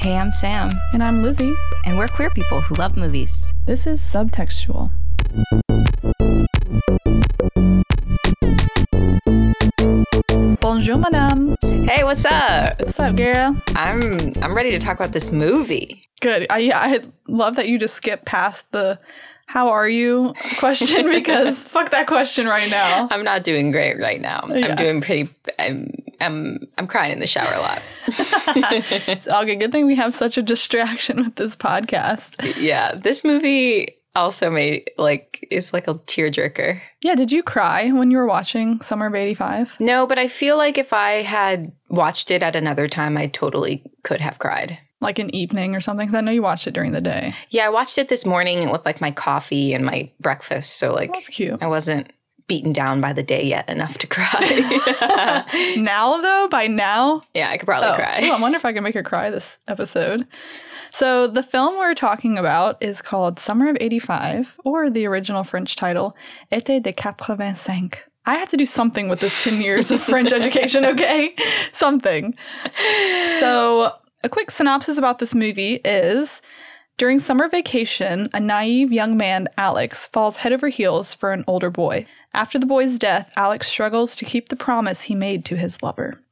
Hey, I'm Sam, And I'm Lizzie. and we're queer people who love movies. This is Subtextual. Bonjour, madame. Hey, what's up? What's up, girl? I'm I'm ready to talk about this movie. Good. I I love that you just skipped past the "How are you?" question because fuck that question right now. I'm not doing great right now. Yeah. I'm doing pretty. I'm I'm I'm crying in the shower a lot. It's all good. Good thing we have such a distraction with this podcast. yeah, this movie also made like is like a tearjerker. Yeah. Did you cry when you were watching Summer of '85? No, but I feel like if I had watched it at another time, I totally could have cried. Like an evening or something? Because I know you watched it during the day. Yeah, I watched it this morning with like my coffee and my breakfast, so like That's cute. I wasn't beaten down by the day yet enough to cry. now though, by now, yeah, I could probably Oh, cry. ooh, I wonder if I can make her cry this episode. So, the film we're talking about is called Summer of 85, or the original French title, Été de 85. I had to do something with this 10 years of French education, okay? Something. So, a quick synopsis about this movie is during summer vacation, a naive young man, Alex, falls head over heels for an older boy. After the boy's death, Alex struggles to keep the promise he made to his lover.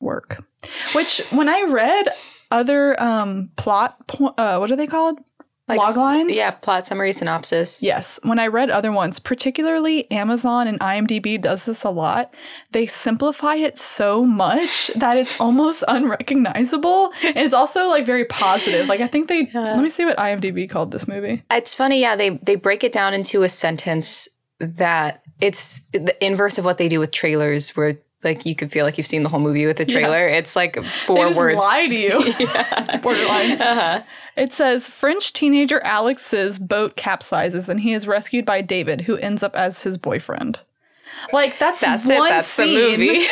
Work. Which, when I read other um, plot, po- uh, what are they called? Like, Log lines? Yeah, plot summary synopsis. Yes. When I read other ones, particularly Amazon and IMDb does this a lot, they simplify it so much that it's almost unrecognizable. And it's also like very positive. Like I think they let me see what IMDb called this movie. It's funny, yeah, they they break it down into a sentence that it's the inverse of what they do with trailers where like you could feel like you've seen the whole movie with the trailer. It's like They four just words. lie to you. Borderline. Uh-huh. It says French teenager Alex's boat capsizes and he is rescued by David, who ends up as his boyfriend. Like that's That's it. one That's the movie.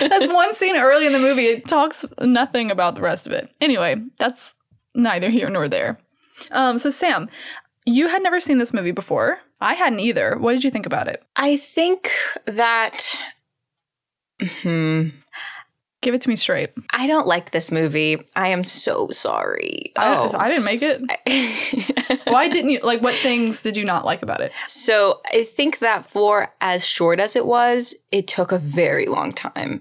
that's one scene early in the movie. It talks nothing about the rest of it. Anyway, that's neither here nor there. Um, so Sam, you had never seen this movie before. I hadn't either. What did you think about it? I think that hmm, Give it to me straight. I don't like this movie. I am so sorry. I, Oh. I didn't make it. Why didn't you like? What things did you not like about it? So I think that for as short as it was, it took a very long time.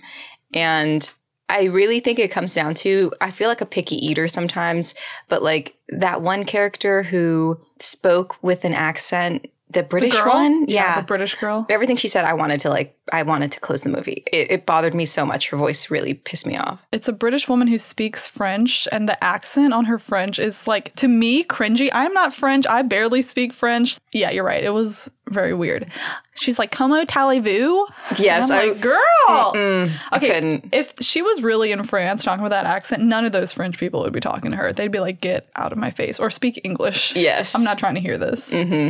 And I really think it comes down to I feel like a picky eater sometimes, but like that one character who spoke with an accent, the British the one, the British girl. Everything she said, I wanted to like, I wanted to close the movie. It, it bothered me so much. Her voice really pissed me off. It's a British woman who speaks French, and the accent on her French is like, to me, cringy. I'm not French. I barely speak French. Yeah, you're right. It was very weird. She's like, "Como allez-vous? Yes, I, like, girl. I Okay, couldn't. if she was really in France talking with that accent, none of those French people would be talking to her. They'd be like, get out of my face or speak English. Yes. I'm not trying to hear this. hmm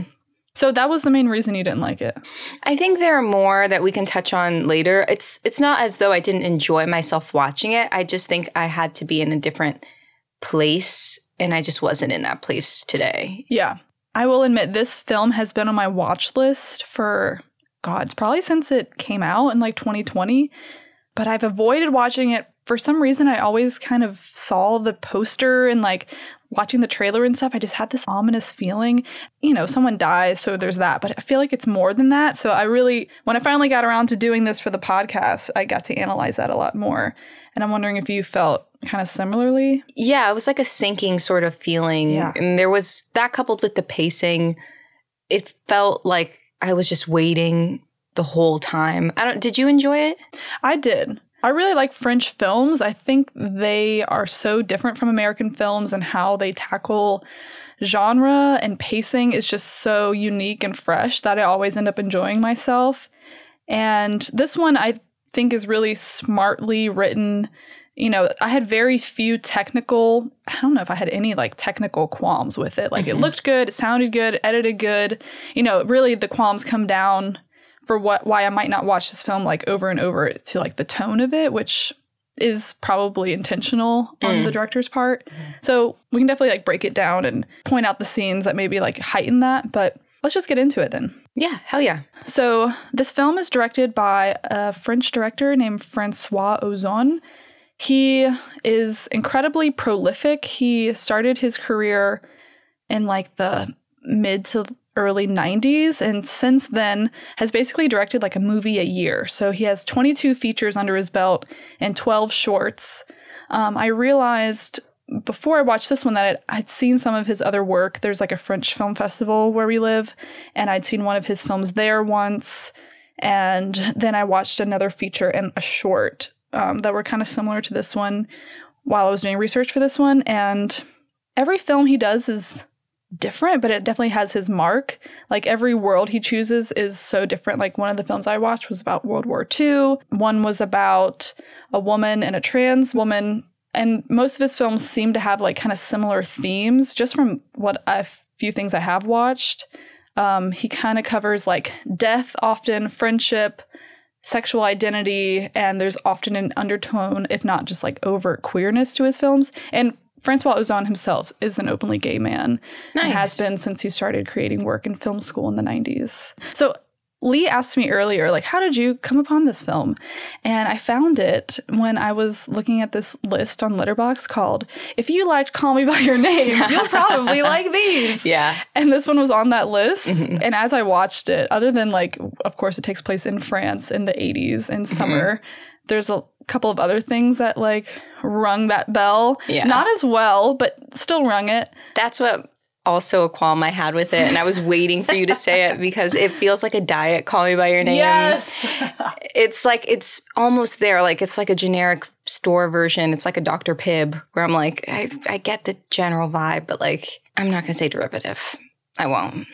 So that was the main reason you didn't like it. I think there are more that we can touch on later. It's it's not as though I didn't enjoy myself watching it. I just think I had to be in a different place and I just wasn't in that place today. Yeah. I will admit this film has been on my watch list for God, it's probably since it came out in like 2020. But I've avoided watching it for some reason. I always kind of saw the poster and like watching the trailer and stuff. I just had this ominous feeling. You know, someone dies, so there's that. But I feel like it's more than that. So I really, when I finally got around to doing this for the podcast, I got to analyze that a lot more. And I'm wondering if you felt kind of similarly. Yeah, it was like a sinking sort of feeling. Yeah. And there was that coupled with the pacing, it felt like I was just waiting the whole time. I don't did you enjoy it? I did. I really like French films. I think they are so different from American films and how they tackle genre and pacing is just so unique and fresh that I always end up enjoying myself. And this one I think is really smartly written. You know, I had very few technical, I don't know if I had any like technical qualms with it. Like it Mhm. looked good, it sounded good, edited good. You know, really the qualms come down for what why I might not watch this film like over and over to like the tone of it, which is probably intentional on Mm. the director's part. So we can definitely like break it down and point out the scenes that maybe like heighten that. But let's just get into it then. Yeah, hell yeah. So this film is directed by a French director named Francois Ozon. He is incredibly prolific. He started his career in like the mid to early 90s and since then has basically directed like a movie a year. So he has 22 features under his belt and 12 shorts. Um, I realized before I watched this one that I'd, I'd, seen some of his other work. There's like a French film festival where we live, and I'd seen one of his films there once. And then I watched another feature and a short um, that were kind of similar to this one while I was doing research for this one. And every film he does is different, but it definitely has his mark. Like every world he chooses is so different. Like one of the films I watched was about World War II, one was about a woman and a trans woman. And most of his films seem to have like kind of similar themes, just from what a few things I have watched. Um, he kind of covers like death, often friendship, sexual identity, and there's often an undertone, if not just like overt queerness to his films. And Francois Ozon himself is an openly gay man nice. and has been since he started creating work in film school in the 90s. So Lee asked me earlier, like, how did you come upon this film? And I found it when I was looking at this list on Letterboxd called If You Liked Call Me By Your Name, You'll Probably Like These. Yeah. And this one was on that list. Mm-hmm. And as I watched it, other than like, of course, it takes place in France in the 80s in mm-hmm. summer. There's a couple of other things that like rung that bell. Yeah. Not as well, but still rung it. That's what also a qualm I had with it, and I was waiting for you to say it because it feels like a diet. Call me by your name. Yes, it's like it's almost there. Like it's like a generic store version. It's like a Dr. Pibb, where I'm like, I, I get the general vibe, but like I'm not gonna say derivative. I won't.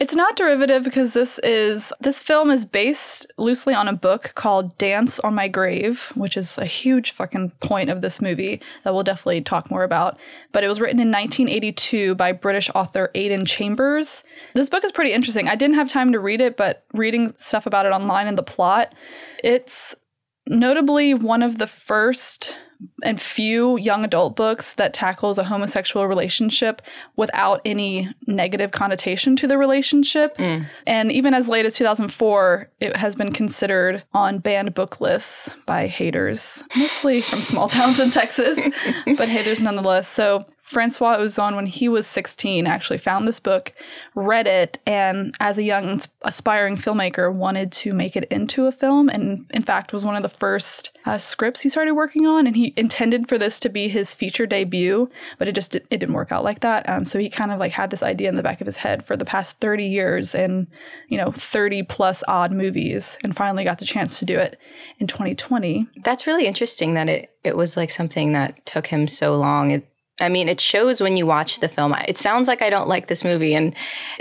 It's not derivative because this is this film is based loosely on a book called Dance on My Grave, which is a huge fucking point of this movie that we'll definitely talk more about. But it was written in 1982 by British author Aidan Chambers. This book is pretty interesting. I didn't have time to read it, but reading stuff about it online and the plot, it's notably one of the first and few young adult books that tackles a homosexual relationship without any negative connotation to the relationship. Mm. And even as late as 2004, it has been considered on banned book lists by haters, mostly from small towns in Texas, but haters nonetheless. So Francois Ozon, when he was 16, actually found this book, read it, and as a young aspiring filmmaker, wanted to make it into a film. And in fact, was one of the first uh, scripts he started working on. And he intended for this to be his feature debut, but it just it didn't work out like that. Um, so he kind of like had this idea in the back of his head for the past 30 years and you know 30 plus odd movies, and finally got the chance to do it in 2020. That's really interesting that it it was like something that took him so long. It, I mean, it shows when you watch the film. It sounds like I don't like this movie. And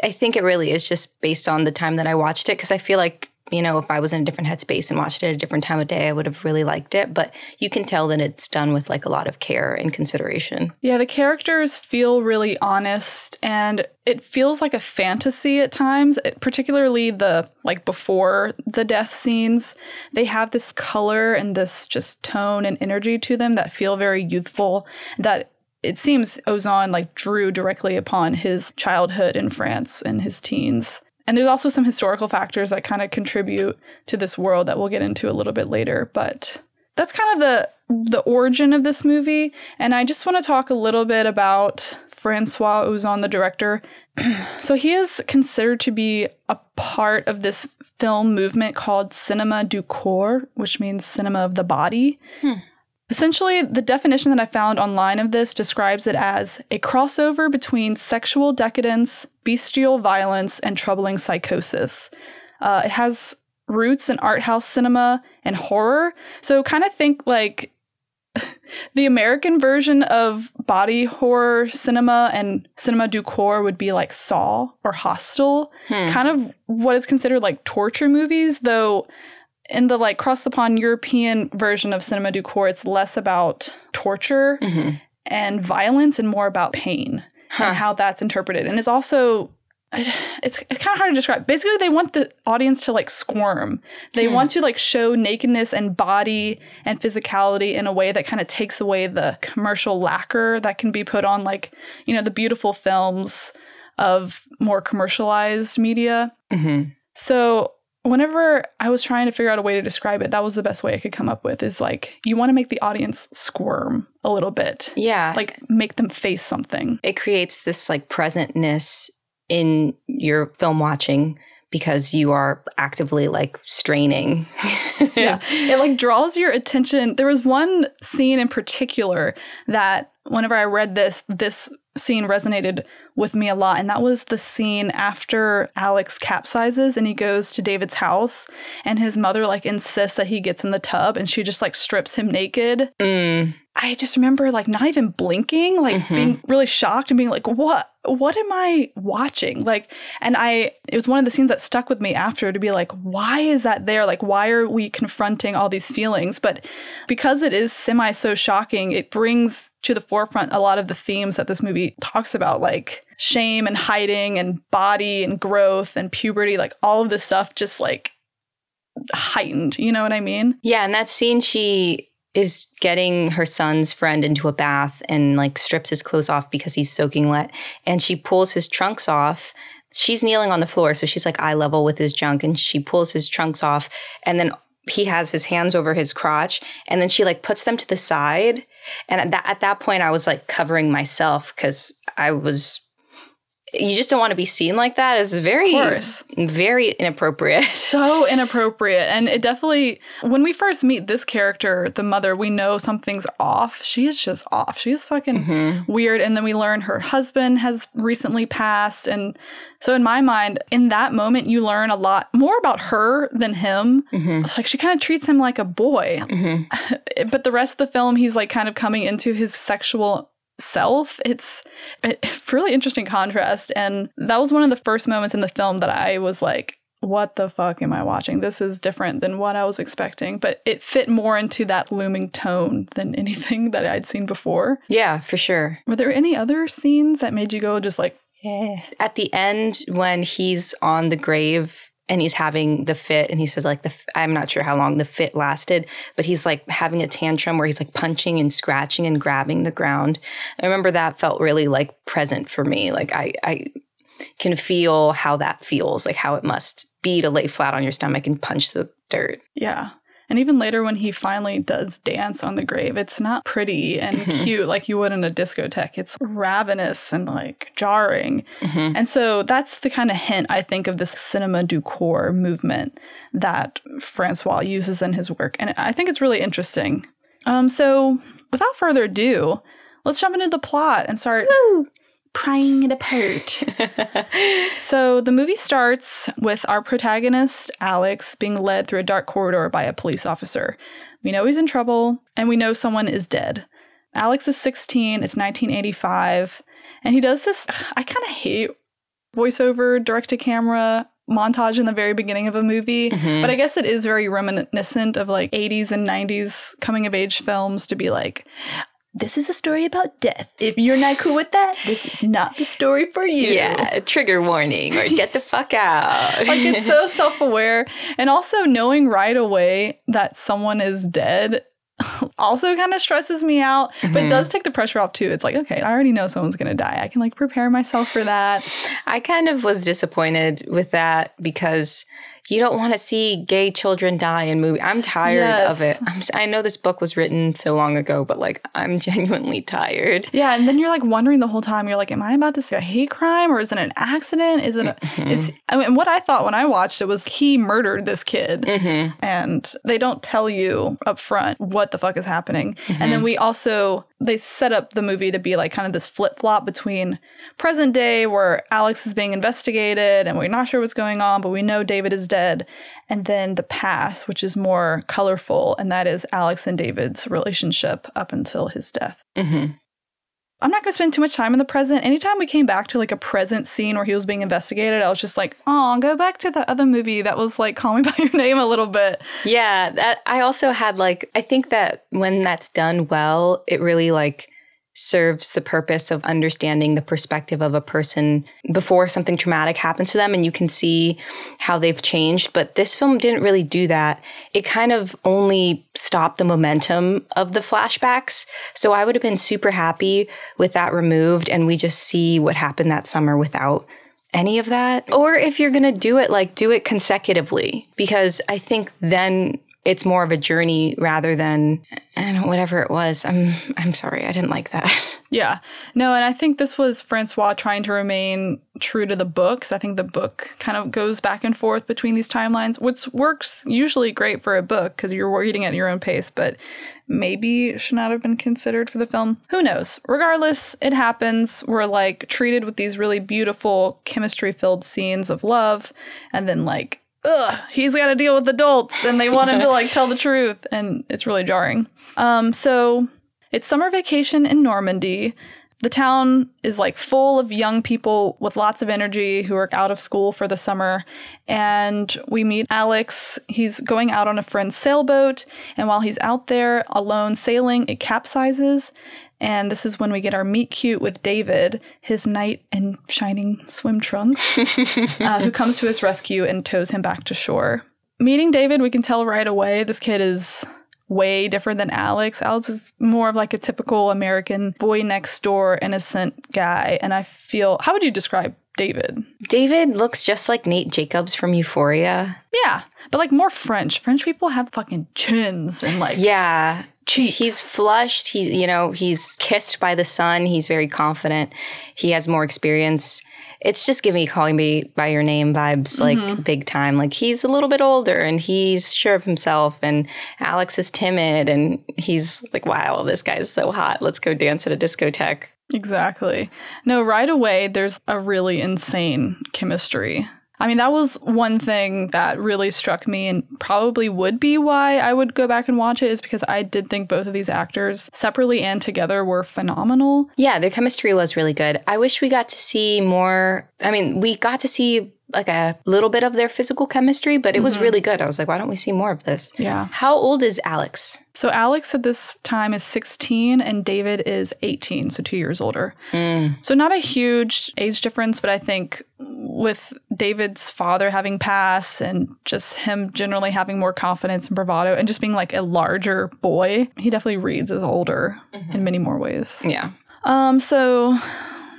I think it really is just based on the time that I watched it. Cause I feel like, you know, if I was in a different headspace and watched it at a different time of day, I would have really liked it. But you can tell that it's done with like a lot of care and consideration. Yeah, the characters feel really honest and it feels like a fantasy at times, eh, particularly the like before the death scenes. They have this color and this just tone and energy to them that feel very youthful that it seems Ozon like drew directly upon his childhood in France and his teens. And there's also some historical factors that kind of contribute to this world that we'll get into a little bit later, but that's kind of the the origin of this movie and I just want to talk a little bit about Francois Ozon the director. so he is considered to be a part of this film movement called cinema du corps, which means cinema of the body. Hmm. Essentially, the definition that I found online of this describes it as a crossover between sexual decadence, bestial violence, and troubling psychosis. Uh, it has roots in art house cinema and horror. So, kind of think like the American version of body horror cinema and cinema du corps would be like Saw or Hostel, hmm. kind of what is considered like torture movies, though in the like cross the pond European version of cinema du corps, it's less about torture mm-hmm. and violence and more about pain huh. and how that's interpreted. And it's also it's, it's kind of hard to describe. Basically, they want the audience to like squirm. They hmm. want to like show nakedness and body and physicality in a way that kind of takes away the commercial lacquer that can be put on like, you know, the beautiful films of more commercialized media. Mm-hmm. So whenever I was trying to figure out a way to describe it, that was the best way I could come up with is like you want to make the audience squirm a little bit. Yeah. Like make them face something. it creates this like presentness in your film watching because you are actively like straining. yeah. It like draws your attention. There was one scene in particular that whenever I read this, this scene resonated with me a lot. And that was the scene after Alex capsizes and he goes to David's house and his mother like insists that he gets in the tub and she just like strips him naked. Mm, I just remember like not even blinking, like Mhm. being really shocked and being like, "What? What am I watching?" Like, and I it was one of the scenes that stuck with me after to be like, "Why is that there? Like, why are we confronting all these feelings?" But because it is semi so shocking, it brings to the forefront a lot of the themes that this movie talks about, like shame and hiding and body and growth and puberty, like all of this stuff just like heightened. You know what I mean? yeah, and that scene she is getting her son's friend into a bath and like strips his clothes off because he's soaking wet and she pulls his trunks off. She's kneeling on the floor, so she's like eye level with his junk and she pulls his trunks off and then he has his hands over his crotch and then she like puts them to the side and at that at that point I was like covering myself cuz I was you just don't want to be seen like that. It's very very inappropriate. so inappropriate. And it definitely, when we first meet this character, the mother, we know something's off. She is just off. She is fucking Mhm. weird. And then we learn her husband has recently passed. And so, in my mind, in that moment, you learn a lot more about her than him. Mhm. It's like she kind of treats him like a boy. Mhm. But the rest of the film, he's like kind of coming into his sexual self. It's a really interesting contrast. And that was one of the first moments in the film that I was like, what the fuck am I watching? This is different than what I was expecting. But it fit more into that looming tone than anything that I'd seen before. Yeah, for sure. Were there any other scenes that made you go just like, eh? at the end when he's on the grave and he's having the fit and he says like the i'm not sure how long the fit lasted but he's like having a tantrum where he's like punching and scratching and grabbing the ground. I remember that felt really like present for me. Like i i can feel how that feels like how it must be to lay flat on your stomach and punch the dirt. Yeah. And even later, when he finally does dance on the grave, it's not pretty and Mhm. cute like you would in a discotheque. It's ravenous and like jarring. Mhm. And so that's the kind of hint I think of this cinema du corps movement that Francois uses in his work. And I think it's really interesting. Um, so without further ado, let's jump into the plot and start prying it apart. So the movie starts with our protagonist, Alex, being led through a dark corridor by a police officer. We know he's in trouble, and we know someone is dead. Alex is 16, it's 1985, and he does this. I kind of hate voiceover, direct to camera montage in the very beginning of a movie, Mhm. but I guess it is very reminiscent of like 80s and 90s coming of age films to be like, this is a story about death. If you're not cool with that, this is not the story for you. yeah trigger warning or get the fuck out like it's so self-aware and also knowing right away that someone is dead also kind of stresses me out but Mhm. does take the pressure off too it's like okay i already know someone's gonna die i can like prepare myself for that I kind of was disappointed with that because you don't want to see gay children die in movie. I'm tired of it. I'm, I know this book was written so long ago, but like I'm genuinely tired. yeah and then you're like wondering the whole time you're like am i about to see a hate crime or is it an accident is it a, Mhm. is i mean what i thought when i watched it was he murdered this kid Mhm. and they don't tell you up front what the fuck is happening. And Mm-hmm. then we also they set up the movie to be like kind of this flip flop between present day where Alex is being investigated and we're not sure what's going on, but we know David is and then the past, which is more colorful, and that is Alex and David's relationship up until his death. Mhm. I'm not going to spend too much time in the present. Anytime we came back to like a present scene where he was being investigated, I was just like, oh, go back to the other movie that was like Call Me By Your Name a little bit. Yeah, that I also had like I think that when that's done well, it really like serves the purpose of understanding the perspective of a person before something traumatic happens to them and you can see how they've changed. But this film didn't really do that. It kind of only stopped the momentum of the flashbacks. So i would have been super happy with that removed and we just see what happened that summer without any of that. Or if you're going to do it, like do it consecutively. Because I think then it's more of a journey rather than and whatever it was. I'm I'm sorry, I didn't like that. Yeah. No, and I think this was Francois trying to remain true to the books. I think the book kind of goes back and forth between these timelines, which works usually great for a book because you're reading at your own pace, but maybe should not have been considered for the film. Who knows? Regardless, it happens. We're like treated with these really beautiful chemistry filled scenes of love, and then like ugh, he's got to deal with adults and they want him to like tell the truth. And it's really jarring. Um, so it's summer vacation in Normandy. The town is like full of young people with lots of energy who are out of school for the summer. And we meet Alex. He's going out on a friend's sailboat. And while he's out there alone sailing, it capsizes. And this is when we get our meet cute with David, his knight in shining swim trunks, uh, who comes to his rescue and tows him back to shore. Meeting David, we can tell right away this kid is way different than Alex. Alex is more of like a typical American boy next door, innocent guy. And I feel, how would you describe David? David looks just like Nate Jacobs from Euphoria. Yeah, but like more French. French people have fucking chins and like Yeah. Cheeks. He's flushed. He, you know, he's kissed by the sun. He's very confident. He has more experience. It's just giving me calling me by your name vibes, mm-hmm. like big time. Like he's a little bit older and he's sure of himself, and Alex is timid and he's like, "Wow, this guy's so hot. Let's go dance at a discotheque." Exactly. No, right away, there's a really insane chemistry. I mean, that was one thing that really struck me and probably would be why I would go back and watch it is because I did think both of these actors, separately and together, were phenomenal. Yeah, their chemistry was really good. I wish we got to see more. I mean, we got to see like a little bit of their physical chemistry, but it was mm-hmm. really good. I was like, why don't we see more of this? Yeah. How old is Alex? So Alex at this time is 16 and David is 18, so two years older. Mm. So not a huge age difference, but I think with David's father having passed and just him generally having more confidence and bravado and just being like a larger boy, he definitely reads as older mm-hmm. in many more ways. Yeah. Um, so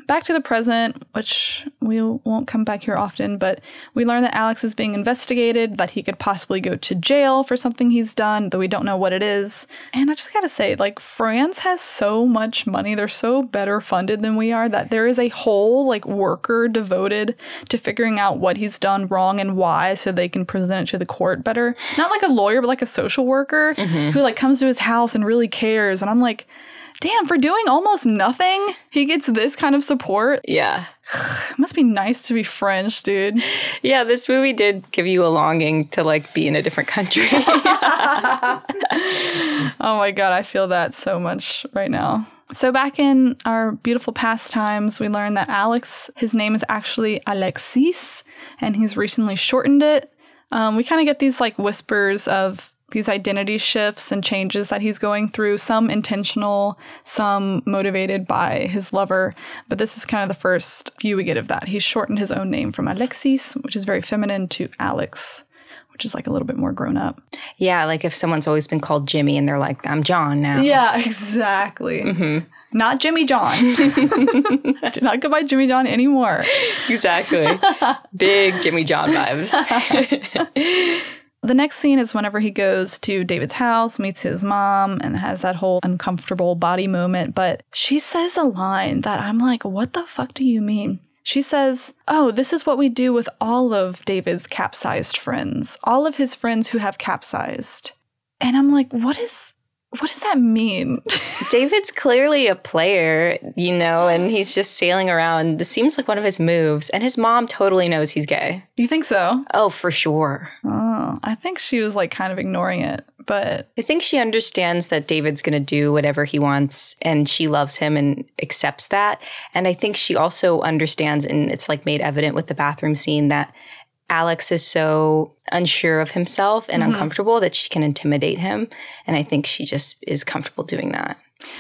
back to the present, which we won't come back here often, but we learn that Alex is being investigated, that he could possibly go to jail for something he's done, though we don't know what it is. And I just gotta say, like, France has so much money. They're so better funded than we are that there is a whole, like, worker devoted to figuring out what he's done wrong and why so they can present it to the court better. Not like a lawyer, but like a social worker mm-hmm. who, like, comes to his house and really cares. And I'm like, damn, for doing almost nothing, he gets this kind of support. Yeah. It must be nice to be French, dude. Yeah, this movie did give you a longing to like be in a different country. Oh my god, I feel that so much right now. So back in our beautiful pastimes, we learned that Alex, his name is actually Alexis, and he's recently shortened it. Um, we kind of get these like whispers of these identity shifts and changes that he's going through, some intentional, some motivated by his lover. But this is kind of the first view we get of that. He's shortened his own name from Alexis, which is very feminine, to Alex, which is like a little bit more grown up. yeah, like if someone's always been called Jimmy and they're like, I'm John now. Yeah, exactly. Mm-hmm. Not Jimmy John. Do not go by Jimmy John anymore. Exactly. Big Jimmy John vibes. The next scene is whenever he goes to David's house, meets his mom, and has that whole uncomfortable body moment. But she says a line that I'm like, what the fuck do you mean? She says, Oh, this is what we do with all of David's capsized friends, all of his friends who have capsized. And I'm like, what is. What does that mean? David's clearly a player, you know, and he's just sailing around. This seems like one of his moves. And his mom totally knows he's gay. you think so? Oh, for sure. Oh, I think she was like kind of ignoring it, but I think she understands that David's going to do whatever he wants and she loves him and accepts that. And I think she also understands, and it's like made evident with the bathroom scene, that Alex is so unsure of himself and mm-hmm. uncomfortable that she can intimidate him. And I think she just is comfortable doing that.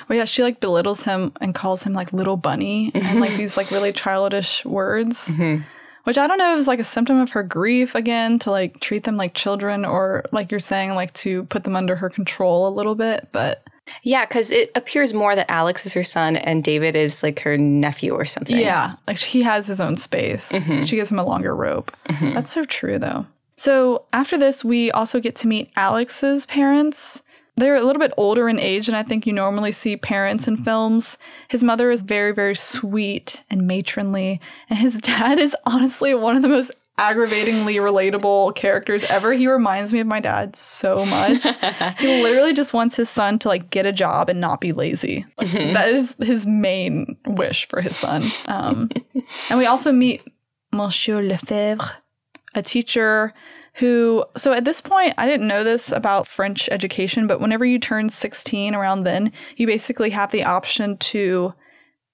Well, yeah, she like belittles him and calls him like little bunny and like mm-hmm. these like really childish words, mm-hmm. which I don't know if it's like a symptom of her grief again to like treat them like children or like you're saying like to put them under her control a little bit. But Yeah, because it appears more that Alex is her son and David is like her nephew or something. Yeah, like he has his own space. Mhm. She gives him a longer rope. Mhm. That's so true, though. So after this, we also get to meet Alex's parents. They're a little bit older in age than I think you normally see parents in films. His mother is very, very sweet and matronly, and his dad is honestly one of the most aggravatingly relatable characters ever. He reminds me of my dad so much. he literally just wants his son to like get a job and not be lazy. Like, that is his main wish for his son. Um, and we also meet Monsieur Lefebvre, a teacher who, so at this point, I didn't know this about French education, but whenever you turn 16 around then, you basically have the option to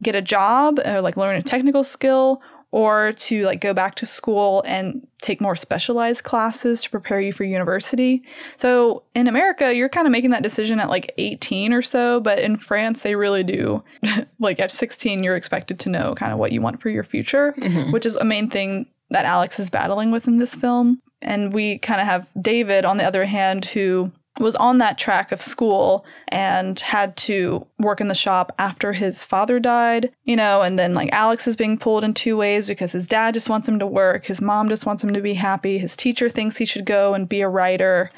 get a job or like learn a technical skill or to like go back to school and take more specialized classes to prepare you for university. So in America, you're kind of making that decision at like 18 or so, but in France, they really do. like at 16, you're expected to know kind of what you want for your future, Mhm. which is a main thing that Alex is battling with in this film. And we kind of have David, on the other hand, who was on that track of school and had to work in the shop after his father died, you know, and then like Alex is being pulled in two ways because his dad just wants him to work, his mom just wants him to be happy, his teacher thinks he should go and be a writer,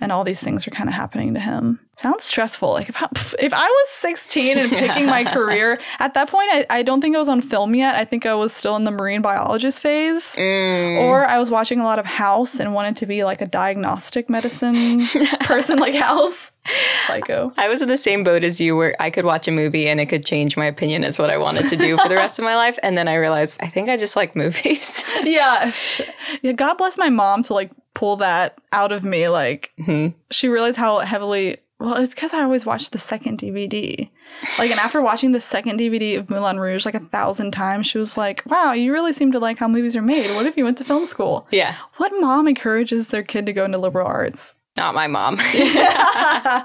and all these things are kind of happening to him. Sounds stressful. Like if I, if I was 16 and picking my career, at that point I, I don't think I was on film yet. I think I was still in the marine biologist phase. Mm. Or I was watching a lot of House and wanted to be like a diagnostic medicine person like House. Psycho. I was in the same boat as you where I could watch a movie and it could change my opinion as what I wanted to do for the rest of my life. And then I realized I think I just like movies. Yeah. Yeah, God bless my mom to like pull that out of me. Like Mhm. she realized how heavily well, it's because I always watched the second DVD. Like, and after watching the second DVD of Moulin Rouge like a thousand times, she was like, wow, you really seem to like how movies are made. What if you went to film school? yeah. What mom encourages their kid to go into liberal arts? Not my mom. oh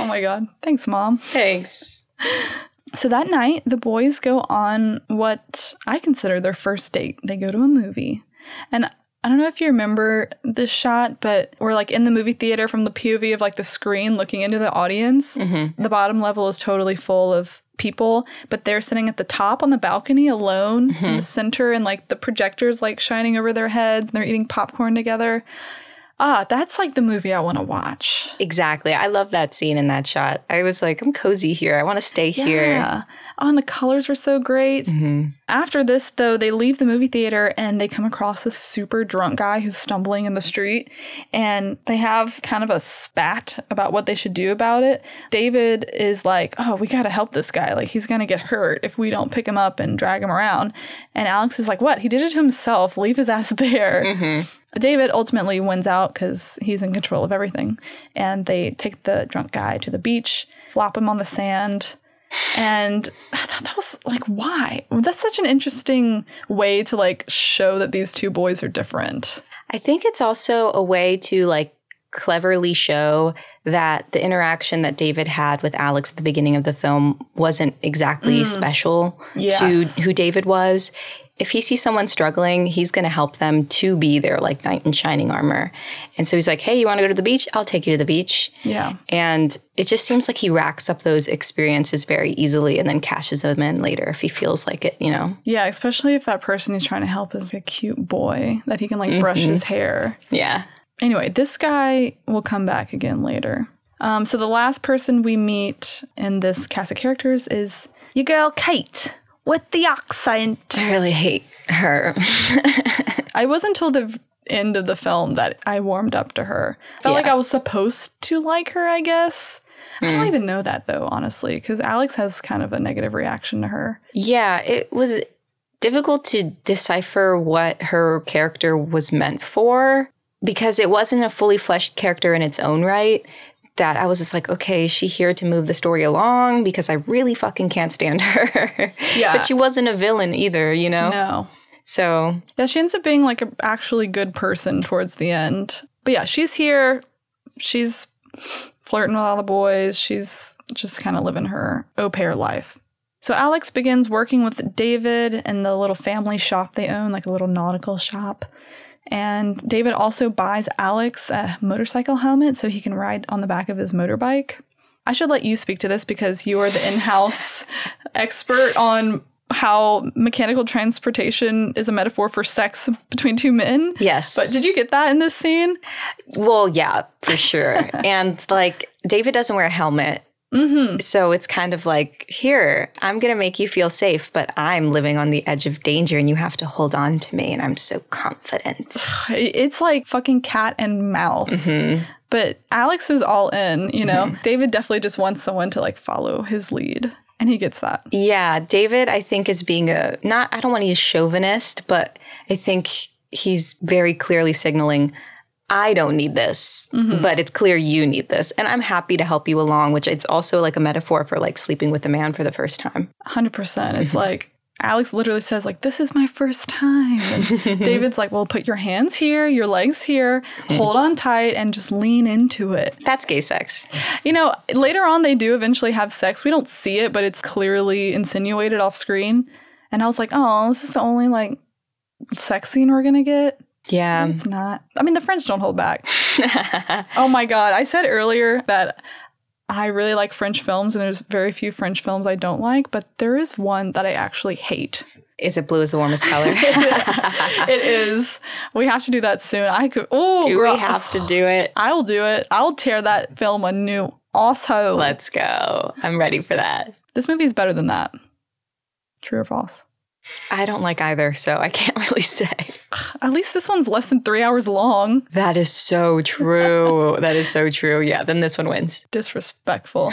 my God. Thanks, mom. Thanks. So that night, the boys go on what I consider their first date. They go to a movie. And I don't know if you remember this shot, but we're like in the movie theater from the POV of like the screen looking into the audience. Mm-hmm. The bottom level is totally full of people, but they're sitting at the top on the balcony alone in the center and like the projectors like shining over their heads and they're eating popcorn together. Ah, that's like the movie I want to watch. Exactly. I love that scene in that shot. I was like, I'm cozy here. I want to stay here. Yeah. Oh, and the colors were so great. Mhm. After this, though, they leave the movie theater and they come across this super drunk guy who's stumbling in the street. And they have kind of a spat about what they should do about it. David is like, Oh, we got to help this guy. Like, he's going to get hurt if we don't pick him up and drag him around. And Alex is like, What? He did it to himself. Leave his ass there. Mhm. David ultimately wins out because he's in control of everything. And they take the drunk guy to the beach, flop him on the sand. And I thought that was like, why? That's such an interesting way to like show that these two boys are different. I think it's also a way to like cleverly show that the interaction that David had with Alex at the beginning of the film wasn't exactly mm. special Yes. to who David was. If he sees someone struggling, he's going to help them to be their like knight in shining armor. And so he's like, "Hey, you want to go to the beach? I'll take you to the beach." Yeah. And it just seems like he racks up those experiences very easily and then cashes them in later if he feels like it, you know? Yeah, especially if that person he's trying to help is a cute boy that he can like brush his hair. Yeah. Anyway, this guy will come back again later. Um, so the last person we meet in this cast of characters is your girl Kate with the accent. I really hate her. I was until the end of the film that I warmed up to her. Felt like I was supposed to like her, I guess. I don't hmm. even know that though, honestly, because Alex has kind of a negative reaction to her. Yeah, it was difficult to decipher what her character was meant for because it wasn't a fully fleshed character in its own right. That I was just like, okay, is she here to move the story along? Because I really fucking can't stand her. Yeah. but she wasn't a villain either, you know? No. So, Yeah, she ends up being like an actually good person towards the end. But yeah, she's here. She's flirting with all the boys. She's just kind of living her au pair life. So Alex begins working with David in the little family shop they own, like a little nautical shop. And David also buys Alex a motorcycle helmet so he can ride on the back of his motorbike. I should let you speak to this because you are the in-house expert on how mechanical transportation is a metaphor for sex between two men. Yes. But did you get that in this scene? Well, yeah, for sure. and like David doesn't wear a helmet. Mm-hmm. So it's kind of like, here, I'm going to make you feel safe, but I'm living on the edge of danger and you have to hold on to me. And I'm so confident. It's like fucking cat and mouse. Mm-hmm. But Alex is all in, you know? David definitely just wants someone to like follow his lead. And he gets that. Yeah, David, I think, is being a not, I don't want to use chauvinist, but I think he's very clearly signaling, I don't need this, mm-hmm. but it's clear you need this. And I'm happy to help you along, which it's also like a metaphor for like sleeping with a man for the first time. 100%. percent It's mm-hmm. like, Alex literally says, like, this is my first time. And David's like, well, put your hands here, your legs here, hold on tight, and just lean into it. That's gay sex. You know, later on, they do eventually have sex. We don't see it, but it's clearly insinuated off screen. And I was like, oh, this is the only, like, sex scene we're gonna get. Yeah. It's not. I mean, the French don't hold back. oh my God. I said earlier that I really like French films, and there's very few French films I don't like, but there is one that I actually hate. Is it blue is the warmest color? it is. We have to do that soon. I could. Oh, Do girl, we have to do it? I'll do it. I'll tear that film a new asshole. Let's go. I'm ready for that. This movie is better than that. True or false? I don't like either, so I can't really say. At least this one's less than three hours long. That is so true. that is so true. Yeah, then this one wins. Disrespectful.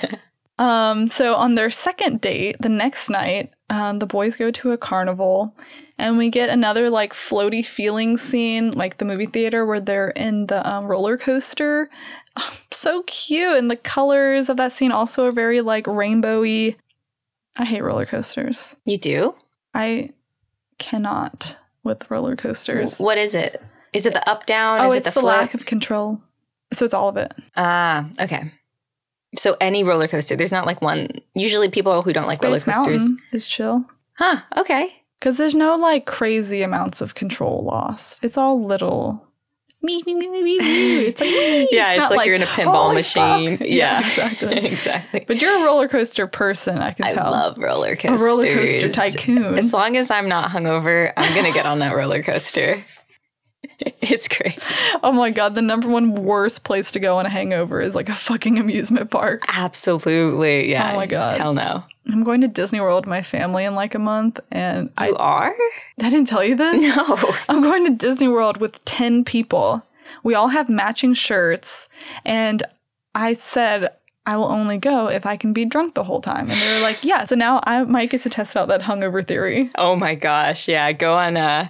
um, so on their second date, the next night, um, the boys go to a carnival, and we get another like floaty feeling scene, like the movie theater where they're in the um, roller coaster. so cute, and the colors of that scene also are very like rainbowy. I hate roller coasters. You do? I cannot with roller coasters. What is it? Is it the up down? Oh, is it's it the, the, lack of control. So it's all of it. Ah, okay. So any roller coaster. There's not like one. Usually people who don't like roller Space coasters. Mountain is chill. Huh, okay. Because there's no like crazy amounts of control loss. It's all little. Me, me, me, me, me, me. It's like, me. Yeah, it's, not like, you're in a pinball oh, machine. fuck." Yeah, exactly. exactly. But you're a roller coaster person, I can I tell. I love roller coasters. a roller coaster tycoon. As long as I'm not hungover, I'm gonna get on that roller coaster. it's great. oh my god, the number one worst place to go on a hangover is like a fucking amusement park. Absolutely. Yeah. Oh my God. Hell no. I'm going to Disney World with my family in like a month, and I, You are? I didn't tell you this. No. I'm going to Disney World with 10 people. We all have matching shirts. And I said, I will only go if I can be drunk the whole time. And they were like, yeah. So now I might get to test out that hungover theory. Oh my gosh. Yeah. Go on uh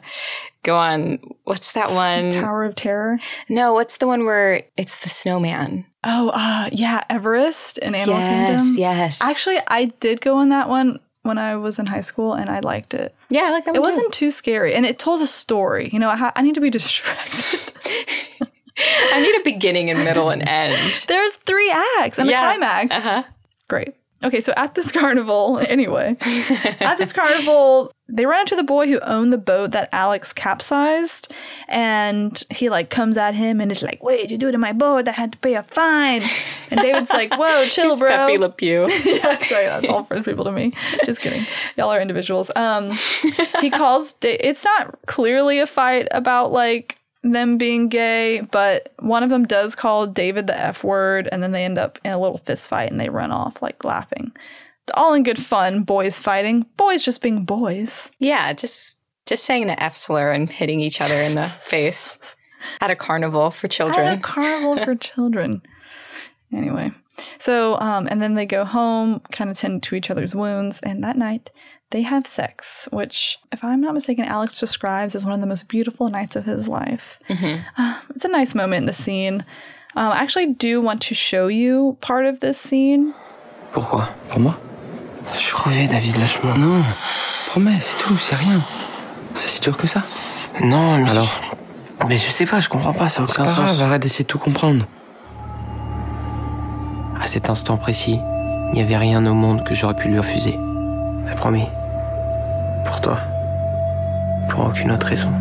go on what's that one? Tower of Terror. No, what's the one where it's the snowman? Oh, uh, yeah. Everest and Animal yes, Kingdom. yes. Actually, I did go on that one when I was in high school and I liked it. yeah, I like that It too. wasn't too scary and it told a story. You know, I, ha- I need to be distracted. I need a beginning and middle and end. There's three acts and Yeah. a climax. Uh-huh. Great. Okay, so at this carnival, anyway, at this carnival, they run into the boy who owned the boat that Alex capsized, and he like comes at him and is like, "What did you do to my boat? I had to pay a fine." And David's like, "Whoa, chill, He's bro." Pepe Le Pew. yeah, sorry, that's all French people to me. Just kidding. Y'all are individuals. Um, he calls. Da- it's not clearly a fight about like them being gay, but one of them does call David the F word, and then they end up in a little fist fight and they run off like laughing. It's all in good fun. Boys fighting. Boys just being boys. Yeah, just just saying the F slur and hitting each other in the face at a carnival for At children. a carnival for children. Anyway, so um, and then they go home, kind of tend to each other's wounds, and that night they have sex, which, if I'm not mistaken, Alex describes as one of the most beautiful nights of his life. Uh, it's a nice moment in the scene. Um, I actually do want to show you part of this scene. Pourquoi Pour moi Je suis crevé, David, lâche-moi. Non, promets, c'est tout, c'est rien. C'est si dur que ça Non, mais. Alors Mais je sais pas, je comprends pas, ça n'a aucun pas grave, arrête d'essayer de tout comprendre. À cet instant précis, il n'y avait rien au monde que j'aurais pu lui refuser. C'est promis. Pour toi. Pour aucune autre raison.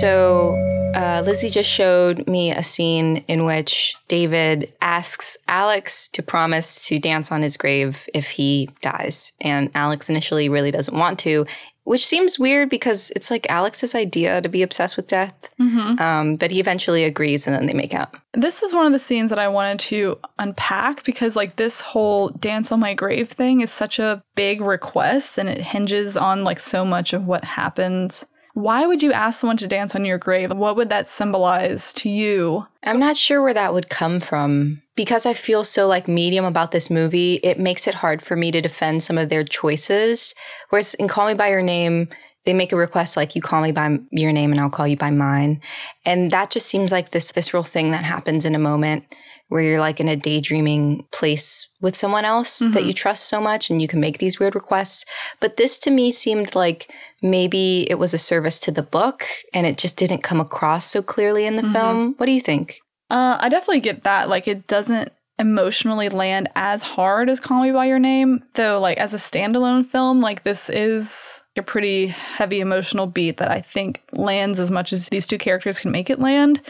So Uh, Lizzie just showed me a scene in which David asks Alex to promise to dance on his grave if he dies. And Alex initially really doesn't want to, which seems weird because it's like Alex's idea to be obsessed with death. Mm-hmm. Um, but he eventually agrees and then they make out. This is one of the scenes that I wanted to unpack because, like, this whole dance on my grave thing is such a big request and it hinges on, like, so much of what happens. Why would you ask someone to dance on your grave? What would that symbolize to you? I'm not sure where that would come from. Because I feel so like medium about this movie, it makes it hard for me to defend some of their choices. Whereas in Call Me By Your Name, they make a request like you call me by your name and I'll call you by mine. And that just seems like this visceral thing that happens in a moment where you're like in a daydreaming place with someone else mm-hmm. that you trust so much and you can make these weird requests. But this to me seemed like maybe it was a service to the book and it just didn't come across so clearly in the mm-hmm. film. What do you think? Uh, I definitely get that. Like, it doesn't emotionally land as hard as Call Me By Your Name, though, like, as a standalone film, like, this is a pretty heavy emotional beat that I think lands as much as these two characters can make it land.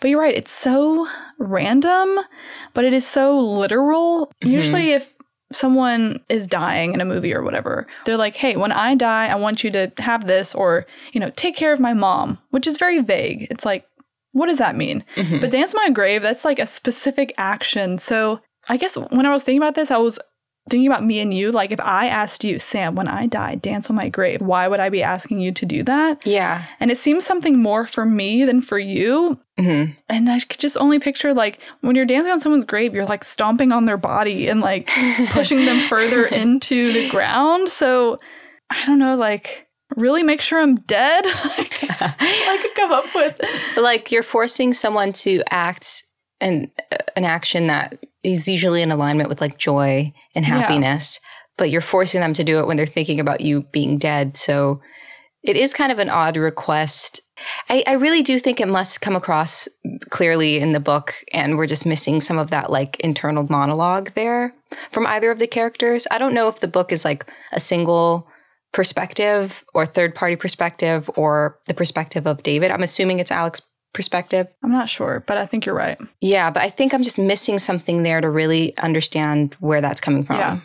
But you're right, it's so random, but it is so literal. Mm-hmm. Usually, if someone is dying in a movie or whatever, they're like, hey, when I die, I want you to have this, or, you know, take care of my mom, which is very vague. It's like, what does that mean? Mm-hmm. But dance my grave, that's like a specific action. So I guess when I was thinking about this, I was thinking about me and you. Like if I asked you, Sam, when I die, dance on my grave, why would I be asking you to do that? Yeah. And it seems something more for me than for you. Mm-hmm. And I could just only picture like when you're dancing on someone's grave, you're like stomping on their body and like pushing them further into the ground. So I don't know, like really make sure I'm dead. like, I could come up with. Like you're forcing someone to act an an action that is usually in alignment with like joy and happiness, yeah. but you're forcing them to do it when they're thinking about you being dead. So it is kind of an odd request. I, I really do think it must come across clearly in the book, and we're just missing some of that like internal monologue there from either of the characters. I don't know if the book is like a single perspective or third party perspective or the perspective of David. I'm assuming it's Alex perspective. I'm not sure, but I think you're right. Yeah, but I think I'm just missing something there to really understand where that's coming from. Yeah.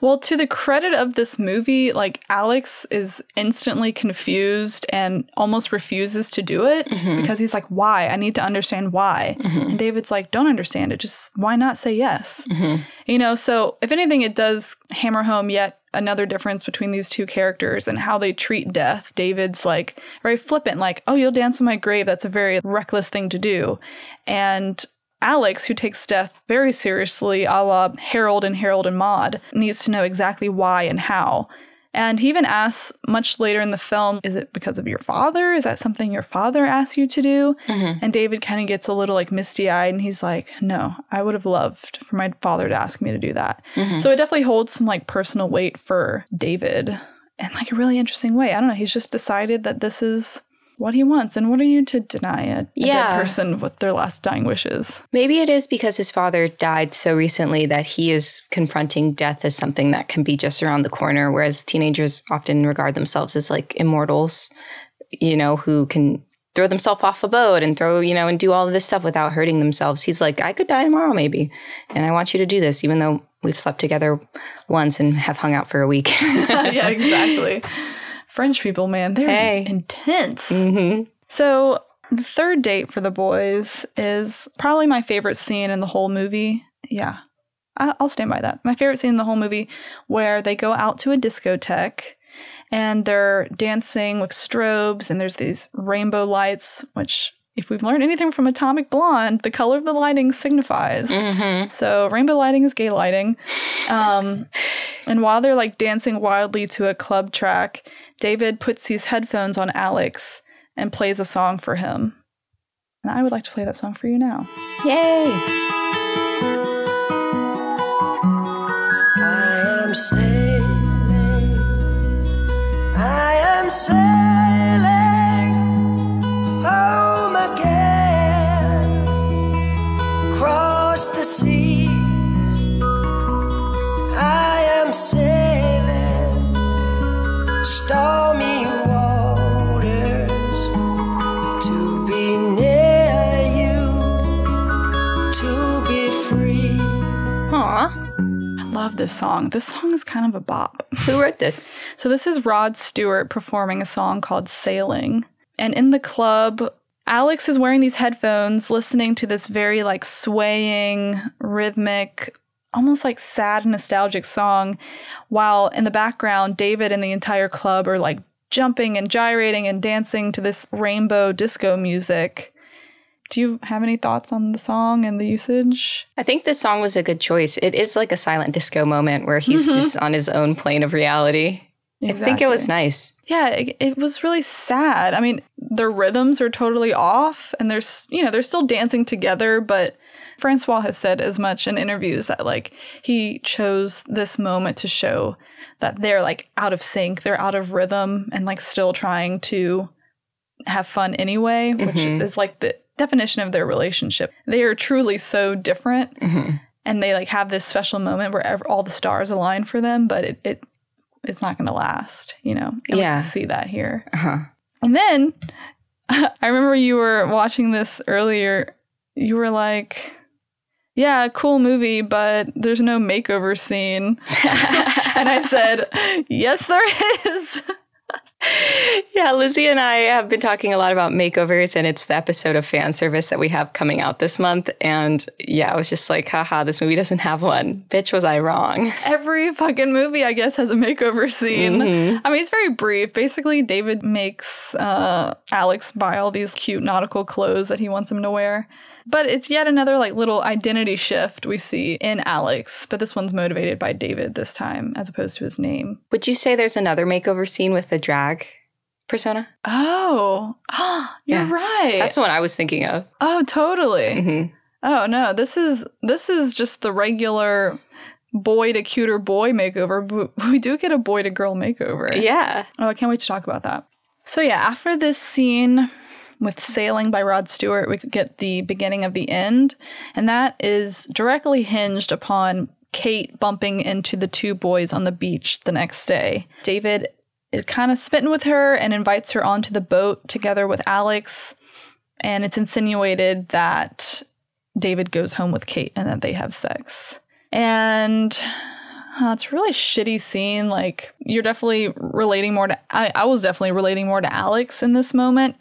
Well, to the credit of this movie, like Alex is instantly confused and almost refuses to do it mm-hmm. because he's like, why? I need to understand why. Mm-hmm. And David's like, don't understand it. Just why not say yes? Mm-hmm. You know, so if anything, it does hammer home yet another difference between these two characters and how they treat death. David's like very flippant, like, oh, you'll dance on my grave. That's a very reckless thing to do. And Alex, who takes death very seriously, a la Harold and Harold and Maude, needs to know exactly why and how. And he even asks much later in the film, Is it because of your father? Is that something your father asked you to do? Mm-hmm. And David kind of gets a little like misty eyed and he's like, No, I would have loved for my father to ask me to do that. Mm-hmm. So it definitely holds some like personal weight for David in like a really interesting way. I don't know. He's just decided that this is what he wants. And what are you to deny a, a yeah. dead person what their last dying wishes? Maybe it is because his father died so recently that he is confronting death as something that can be just around the corner, whereas teenagers often regard themselves as like immortals, you know, who can throw themselves off a boat and throw, you know, and do all of this stuff without hurting themselves. He's like, I could die tomorrow maybe. And I want you to do this, even though we've slept together once and have hung out for a week. yeah, exactly. French people, man, they're hey. intense. Mm-hmm. So the third date for the boys is probably my favorite scene in the whole movie. Yeah, I'll stand by that. My favorite scene in the whole movie where they go out to a discotheque and they're dancing with strobes and there's these rainbow lights, which if we've learned anything from Atomic Blonde, the color of the lighting signifies. Mm-hmm. So rainbow lighting is gay lighting. Um, and while they're like dancing wildly to a club track, David puts these headphones on Alex and plays a song for him. And I would like to play that song for you now. Yay! I am sailing. I am sailing. across the sea I am sailing stormy waters to be near you to be free Aw I love this song. This song is kind of a bop. Who wrote this? So this is Rod Stewart performing a song called Sailing. And in the club, Alex is wearing these headphones, listening to this very like swaying, rhythmic, almost like sad, nostalgic song, while in the background, David and the entire club are like jumping and gyrating and dancing to this rainbow disco music. Do you have any thoughts on the song and the usage? I think this song was a good choice. It is like a silent disco moment where he's mm-hmm. just on his own plane of reality. I think it was nice. Yeah, it, it was really sad. I mean, their rhythms are totally off, and there's you know they're still dancing together. But Francois has said as much in interviews that like he chose this moment to show that they're like out of sync, they're out of rhythm, and like still trying to have fun anyway, which Mhm. is like the definition of their relationship. They are truly so different, hmm and they like have this special moment where all the stars align for them, but it, it it's not going to last, you know. We Yeah. see that here. Uh-huh. And then I remember you were watching this earlier. You were like, "Yeah, cool movie, but there's no makeover scene." and I said, "Yes, there is." Yeah, Lizzie and I have been talking a lot about makeovers, and it's the episode of fan service that we have coming out this month. And yeah, I was just like, haha, this movie doesn't have one. Bitch, was I wrong? Every fucking movie, I guess, has a makeover scene. Mhm. I mean, it's very brief. Basically, David makes uh, Alex buy all these cute nautical clothes that he wants him to wear. But it's yet another like little identity shift we see in Alex. But this one's motivated by David this time, as opposed to his name. Would you say there's another makeover scene with the drag persona? Oh, you're Yeah. right. That's what I was thinking of. oh, totally. hmm Oh no, this is this is just the regular boy to cuter boy makeover. But we do get a boy to girl makeover. Yeah. Oh, I can't wait to talk about that. So yeah, after this scene with Sailing by Rod Stewart, we get the beginning of the end, and that is directly hinged upon Kate bumping into the two boys on the beach the next day. David is kind of smitten with her and invites her onto the boat together with Alex, and it's insinuated that David goes home with Kate and that they have sex. And uh, it's a really shitty scene. Like you're definitely relating more to. I, I was definitely relating more to Alex in this moment,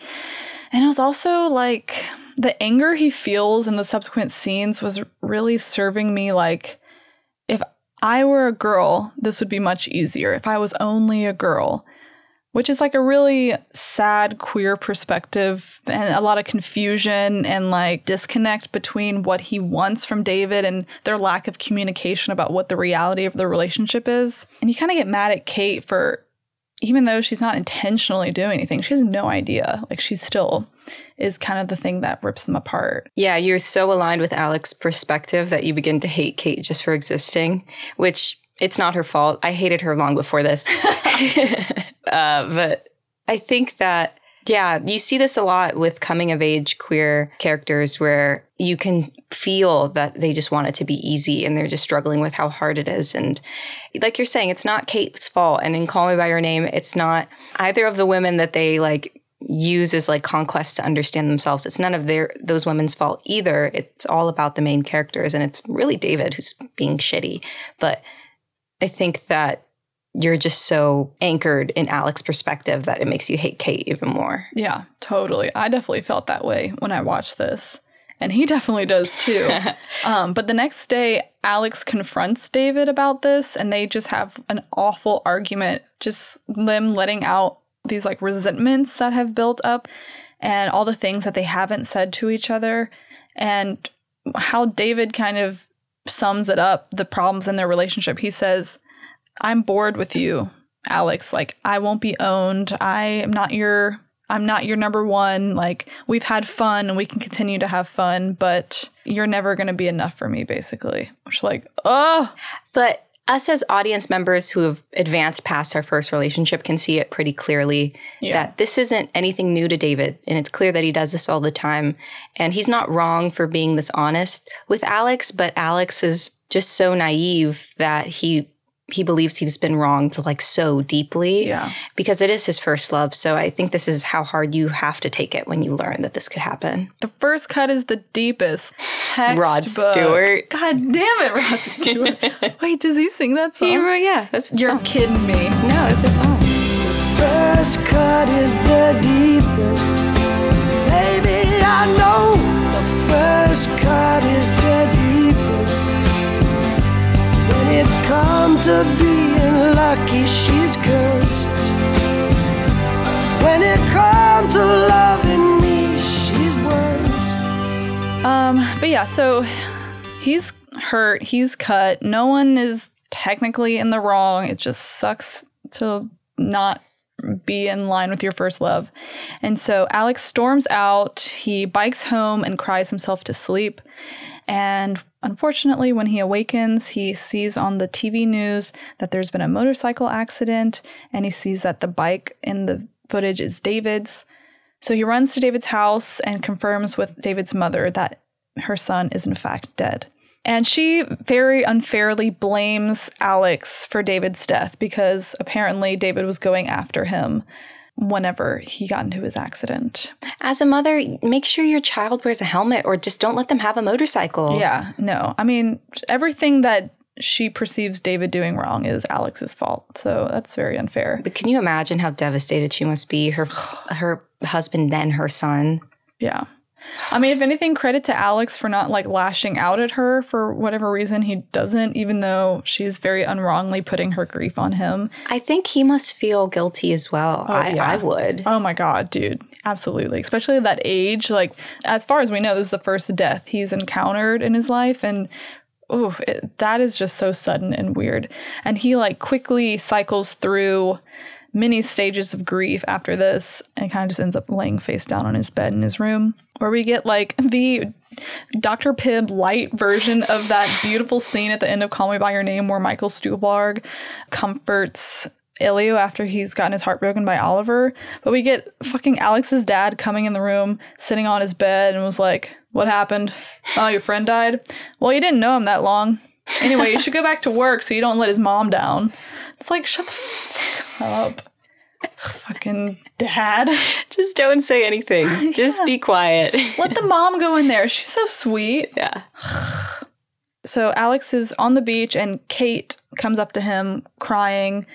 and it was also like the anger he feels in the subsequent scenes was really serving me like if I were a girl, this would be much easier. If I was only a girl, which is like a really sad queer perspective and a lot of confusion and like disconnect between what he wants from David and their lack of communication about what the reality of the relationship is. And you kind of get mad at Kate for even though she's not intentionally doing anything, she has no idea. Like she still is kind of the thing that rips them apart. Yeah, you're so aligned with Alex's perspective that you begin to hate Kate just for existing, which it's not her fault. I hated her long before this. uh, but I think that, yeah, you see this a lot with coming of age queer characters where you can feel that they just want it to be easy and they're just struggling with how hard it is. And like you're saying, it's not Kate's fault. And in Call Me By Your Name, it's not either of the women that they like use as like conquest to understand themselves. It's none of their those women's fault either. It's all about the main characters and it's really David who's being shitty. But I think that you're just so anchored in Alex's perspective that it makes you hate Kate even more. Yeah, totally. I definitely felt that way when I watched this. And he definitely does too. um, but the next day, Alex confronts David about this, and they just have an awful argument, just them letting out these like resentments that have built up and all the things that they haven't said to each other, and how David kind of sums it up the problems in their relationship. He says, I'm bored with you, Alex. Like, I won't be owned. I am not your I'm not your number one. Like, we've had fun and we can continue to have fun, but you're never going to be enough for me, basically. Which, like, oh, But us as audience members who have advanced past our first relationship can see it pretty clearly Yeah. that this isn't anything new to David. And it's clear that he does this all the time. And he's not wrong for being this honest with Alex, but Alex is just so naive that he he believes he's been wronged like so deeply. Yeah. Because it is his first love. So I think this is how hard you have to take it when you learn that this could happen. The first cut is the deepest. Rod Stewart. God damn it, Rod Stewart. Wait, does he sing that song? yeah, that's his You're song. kidding me. No, it's his song. First cut is the deepest. Baby, I know the first cut To being lucky, she's cursed. When it comes to loving me, she's. Um, but yeah, so he's hurt, he's cut. No one is technically in the wrong. It just sucks to not be in line with your first love. And so Alex storms out, he bikes home and cries himself to sleep. And unfortunately, when he awakens, he sees on the TV news that there's been a motorcycle accident and he sees that the bike in the footage is David's. So he runs to David's house and confirms with David's mother that her son is in fact dead. And she very unfairly blames Alex for David's death because apparently David was going after him whenever he got into his accident. As a mother, make sure your child wears a helmet or just don't let them have a motorcycle. Yeah, no. I mean, everything that she perceives David doing wrong is Alex's fault. So that's very unfair. But can you imagine how devastated she must be? Her her husband, then her son. Yeah. I mean, if anything, credit to Alex for not like lashing out at her for whatever reason he doesn't, even though she's very unwrongly putting her grief on him. I think he must feel guilty as well. Oh, I, yeah. I would. Oh my God, dude. Absolutely. Especially at that age. Like, as far as we know, this is the first death he's encountered in his life. And oh, that is just so sudden and weird. And he like quickly cycles through many stages of grief after this and kind of just ends up laying face down on his bed in his room where we get like the Dr. Pibb light version of that beautiful scene at the end of Call Me By Your Name where Michael Stuhlbarg comforts Elio after he's gotten his heart broken by Oliver. But we get fucking Alex's dad coming in the room, sitting on his bed, and was like, What happened? Oh, your friend died? Well, you didn't know him that long. Anyway, you should go back to work so you don't let his mom down. It's like, shut the fuck up. Fucking dad. Just don't say anything. Just be quiet. Let the mom go in there. She's so sweet. yeah. So Alex is on the beach and Kate comes up to him crying.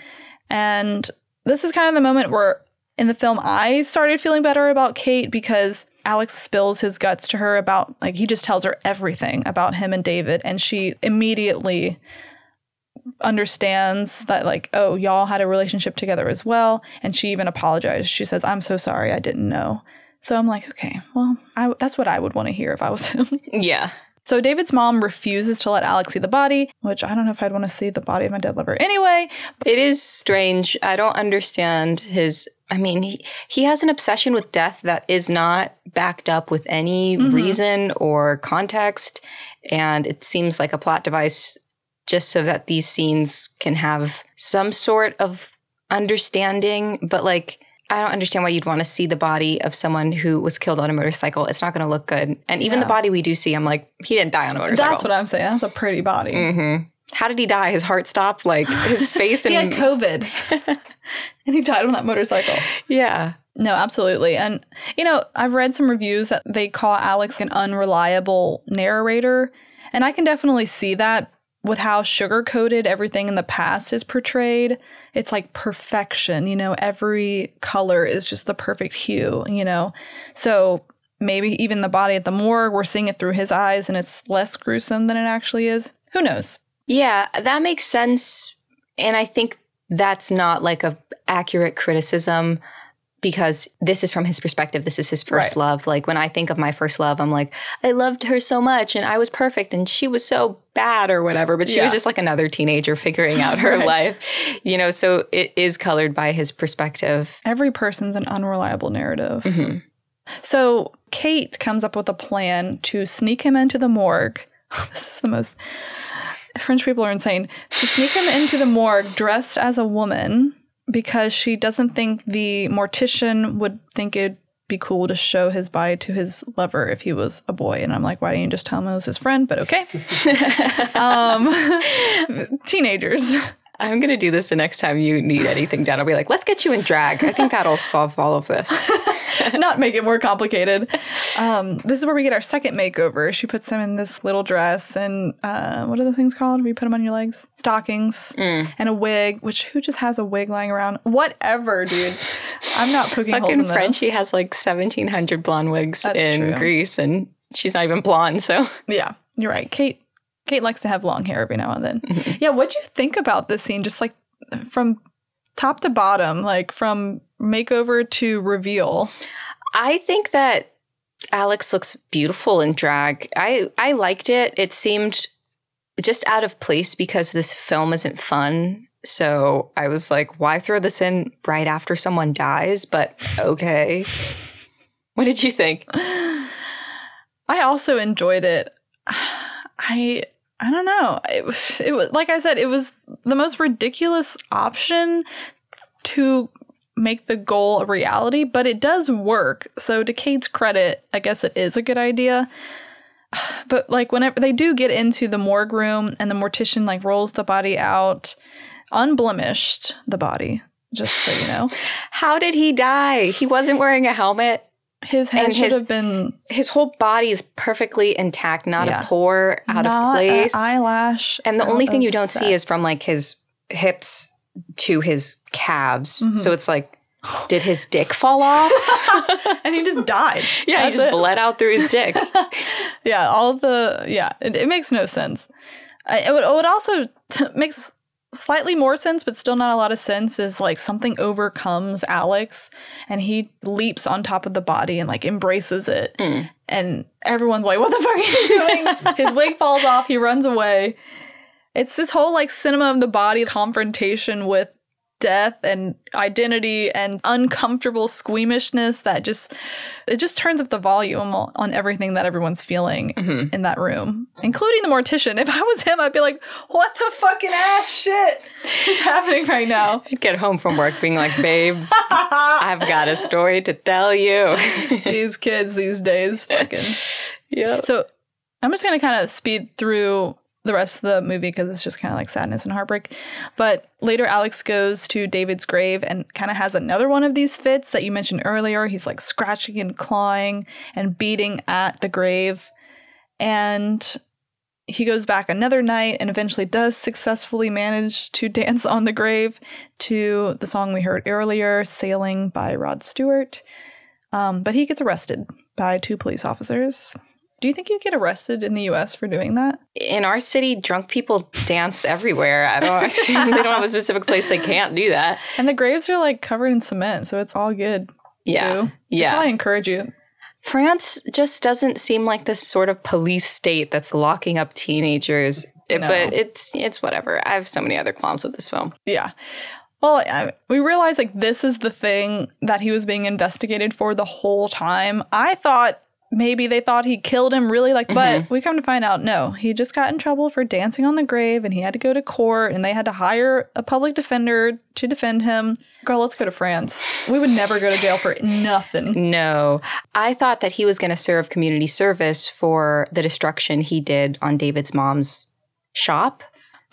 And this is kind of the moment where in the film I started feeling better about Kate because Alex spills his guts to her about, like, he just tells her everything about him and David. And she immediately understands that, like, oh, y'all had a relationship together as well. And she even apologized. She says, I'm so sorry. I didn't know. So I'm like, okay, well, I, that's what I would want to hear if I was him. Yeah. So David's mom refuses to let Alex see the body, which I don't know if I'd want to see the body of my dead lover anyway. It is strange. I don't understand his. I mean, he, he has an obsession with death that is not backed up with any mm-hmm. reason or context. And it seems like a plot device just so that these scenes can have some sort of understanding. But like, I don't understand why you'd want to see the body of someone who was killed on a motorcycle. It's not going to look good. And even the body we do see, I'm like, he didn't die on a motorcycle. That's what I'm saying. That's a pretty body. hmm How did he die? His heart stopped. Like his face and He had COVID and he died on that motorcycle. yeah. No, absolutely. And, you know, I've read some reviews that they call Alex an unreliable narrator. And I can definitely see that with how sugar coated everything in the past is portrayed. It's like perfection, you know, every color is just the perfect hue, you know. So maybe even the body at the morgue, we're seeing it through his eyes and it's less gruesome than it actually is. Who knows? Yeah, that makes sense. And I think that's not like a accurate criticism because this is from his perspective. This is his first Right. love. Like when I think of my first love, I'm like, I loved her so much and I was perfect and she was so bad or whatever. But she Yeah. was just like another teenager figuring out her Right. life. You know, so it is colored by his perspective. Every person's an unreliable narrative. Mhm. So Kate comes up with a plan to sneak him into the morgue. this is the most. French people are insane. To sneak him into the morgue dressed as a woman because she doesn't think the mortician would think it'd be cool to show his body to his lover if he was a boy. And I'm like, why didn't you just tell him it was his friend? But okay. um, teenagers. I'm gonna do this the next time you need anything done. I'll be like, let's get you in drag. I think that'll solve all of this. Not make it more complicated. Um, this is where we get our second makeover. She puts him in this little dress and uh, what are those things called? Where you put them on your legs? Stockings Mm. and a wig. Which who just has a wig lying around? Whatever, dude. I'm not poking holes Fucking in this. Frenchy has like 1,700 blonde wigs That's in true. Grease, and she's not even blonde. So Yeah, you're right. Kate Kate likes to have long hair every now and then. Mm-hmm. Yeah, what do you think about this scene? Just like from top to bottom, like from makeover to reveal. I think that Alex looks beautiful in drag. I I liked it. It seemed just out of place because this film isn't fun. So I was like, why throw this in right after someone dies? But okay. what did you think? I also enjoyed it. I I don't know. It was it was like I said, it was the most ridiculous option to make the goal a reality, but it does work. So to Kate's credit, I guess it is a good idea. But like whenever they do get into the morgue room and the mortician like rolls the body out, unblemished the body, just so you know. How did he die? He wasn't wearing a helmet. His head And should his- have been His whole body is perfectly intact, not Yeah. a pore out not of place. eyelash. And the only thing you don't see is from like his hips to his calves. Mm-hmm. So it's like, did his dick fall off? and he just died. yeah, he just it. bled out through his dick. Yeah, all the yeah, it, it makes no sense. I, it would, it would also t- makes slightly more sense, but still not a lot of sense. Is like something overcomes Alex, and he leaps on top of the body and like embraces it, and everyone's like, "What the fuck are you doing?" His wig falls off. He runs away. It's this whole like cinema of the body confrontation with death and identity and uncomfortable squeamishness that just it just turns up the volume on everything that everyone's feeling mm-hmm. in that room including the mortician if i was him i'd be like what the fucking ass shit is happening right now He'd get home from work being like, babe, I've got a story to tell you. these kids these days fucking yeah. So I'm just going to kind of speed through the rest of the movie because it's just kind of like sadness and heartbreak. But later, Alex goes to David's grave and kind of has another one of these fits that you mentioned earlier. He's like scratching and clawing and beating at the grave. And he goes back another night and eventually does successfully manage to dance on the grave to the song we heard earlier, Sailing by Rod Stewart. Um, but he gets arrested by two police officers. Do you think you get arrested in the US for doing that? In our city, drunk people dance everywhere. I don't, they don't have a specific place they can't do that. And the graves are like covered in cement, so it's all good. Yeah. Yeah. I encourage you. France just doesn't seem like this sort of police state that's locking up teenagers. No. But it's it's whatever. I have so many other qualms with this film. Yeah. Well, I, we realize like this is the thing that he was being investigated for the whole time. I thought maybe they thought he killed him really like but mm-hmm. we come to find out no he just got in trouble for dancing on the grave and he had to go to court and they had to hire a public defender to defend him girl let's go to france we would never go to jail for nothing No, I thought that he was going to serve community service for the destruction he did on David's mom's shop.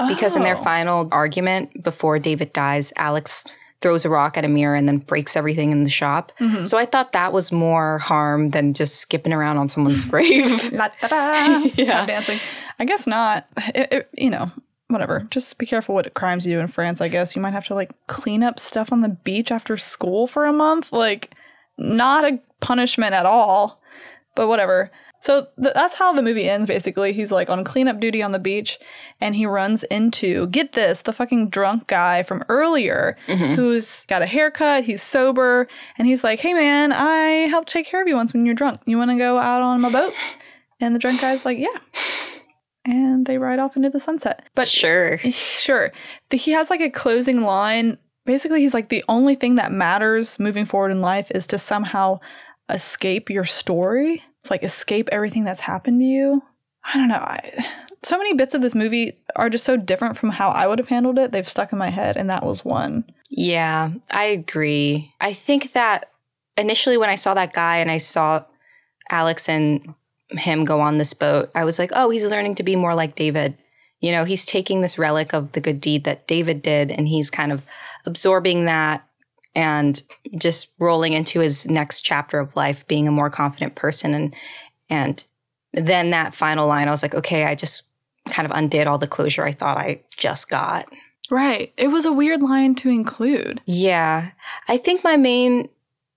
Because in their Oh. final argument before David dies, Alex throws a rock at a mirror and then breaks everything in the shop. Mm-hmm. So I thought that was more harm than just skipping around on someone's grave. La da da. Yeah. Tap dancing. I guess not. It, it- you know, whatever. Just be careful what crimes you do in France. I guess you might have to like clean up stuff on the beach after school for a month. Like, not a punishment at all. But whatever. So th- that's how the movie ends. Basically, he's like on cleanup duty on the beach, and he runs into get this the fucking drunk guy from earlier mm-hmm. who's got a haircut. He's sober, and he's like, "Hey man, I helped take care of you once when you're drunk. You want to go out on my boat?" And the drunk guy's like, yeah. And they ride off into the sunset. But sure. sure, he has like a closing line. Basically, he's like, the only thing that matters moving forward in life is to somehow escape your story. It's like escape everything that's happened to you. I don't know. I, so many bits of this movie are just so different from how I would have handled it. They've stuck in my head, and that was one. Yeah, I agree. I think that initially when I saw that guy and I saw Alex and him go on this boat, I was like, oh, he's learning to be more like David. You know, he's taking this relic of the good deed that David did and he's kind of absorbing that and just rolling into his next chapter of life being a more confident person and and then that final line I was like, okay, I just kind of undid all the closure I thought I just got. Right. It was a weird line to include. Yeah. I think my main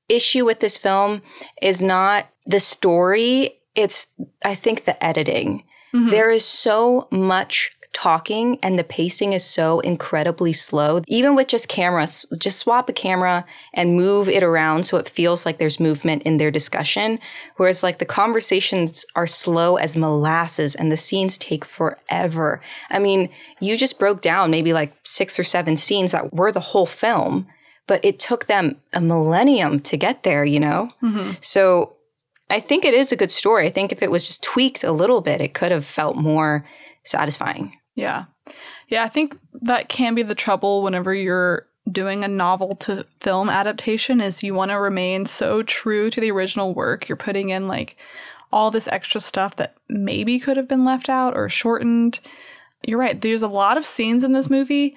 issue with this film is not the story, it's I think the editing. Mhm. There is so much talking and the pacing is so incredibly slow. Even with just cameras, just swap a camera and move it around so it feels like there's movement in their discussion. Whereas like the conversations are slow as molasses and the scenes take forever. I mean, you just broke down maybe like six or seven scenes that were the whole film, but it took them a millennium to get there, you know? Mhm. So I think it is a good story. I think if it was just tweaked a little bit, it could have felt more satisfying. Yeah. Yeah, I think that can be the trouble whenever you're doing a novel to film adaptation is you want to remain so true to the original work. You're putting in like all this extra stuff that maybe could have been left out or shortened. You're right. There's a lot of scenes in this movie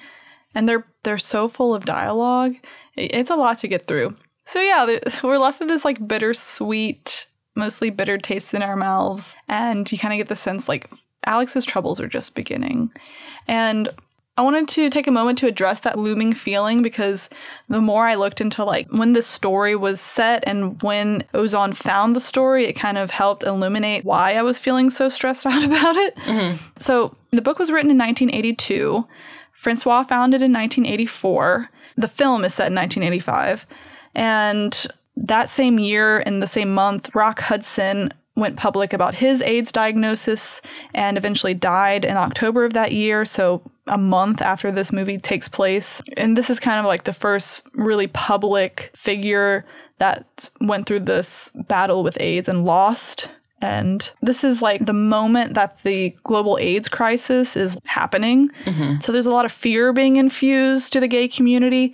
and they're they're so full of dialogue. It's a lot to get through. So yeah, we're left with this like bittersweet, mostly bitter taste in our mouths and you kind of get the sense like Alex's troubles are just beginning. And I wanted to take a moment to address that looming feeling because the more I looked into like when this story was set and when Ozon found the story, it kind of helped illuminate why I was feeling so stressed out about it. Mm-hmm. So the book was written in 1982. Francois found it in 1984. The film is set in 1985. And that same year, in the same month, Rock Hudson went public about his AIDS diagnosis and eventually died in October of that year. So, a month after this movie takes place. And this is kind of like the first really public figure that went through this battle with AIDS and lost. And this is like the moment that the global AIDS crisis is happening. Mm-hmm. So, there's a lot of fear being infused to the gay community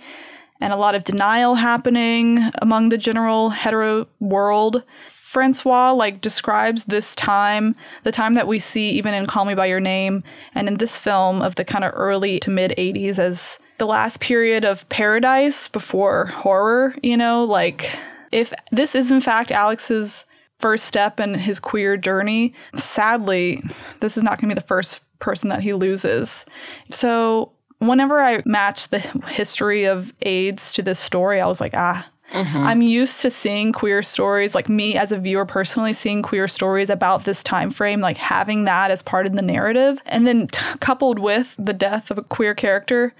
and a lot of denial happening among the general hetero world. Francois like describes this time, the time that we see even in Call Me by Your Name and in this film of the kind of early to mid 80s as the last period of paradise before horror, you know, like if this is in fact Alex's first step in his queer journey, sadly, this is not going to be the first person that he loses. So, whenever I matched the history of AIDS to this story, I was like, ah, I'm used to seeing queer stories, like me as a viewer personally seeing queer stories about this time frame, like having that as part of the narrative. And then t- coupled with the death of a queer character,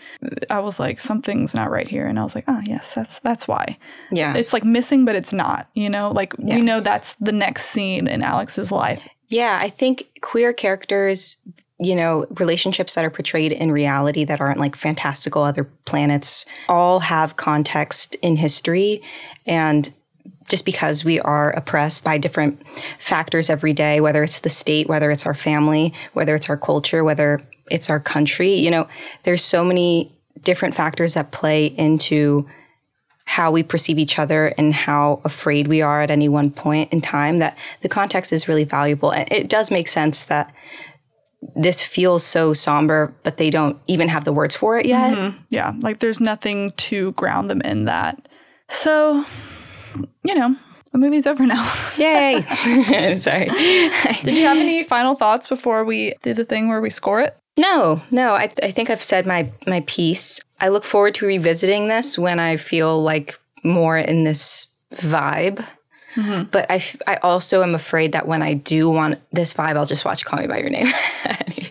I was like, something's not right here. And I was like, oh yes, that's that's why. Yeah. It's like missing, but it's not, you know? Like Yeah. we know that's the next scene in Alex's life. Yeah, I think queer characters, you know, relationships that are portrayed in reality that aren't like fantastical other planets, all have context in history. And just because we are oppressed by different factors every day, whether it's the state, whether it's our family, whether it's our culture, whether it's our country, you know, there's so many different factors that play into how we perceive each other and how afraid we are at any one point in time that the context is really valuable and it does make sense that this feels so somber but they don't even have the words for it yet. Mm-hmm. Yeah, like there's nothing to ground them in that. So, you know, the movie's over now. yay. Sorry. Did you have any final thoughts before we do the thing where we score it? no no. I, I think i've said my my piece. I look forward to revisiting this when i feel like more in this vibe but I, I also am afraid that when I do want this vibe, I'll just watch Call Me by Your Name.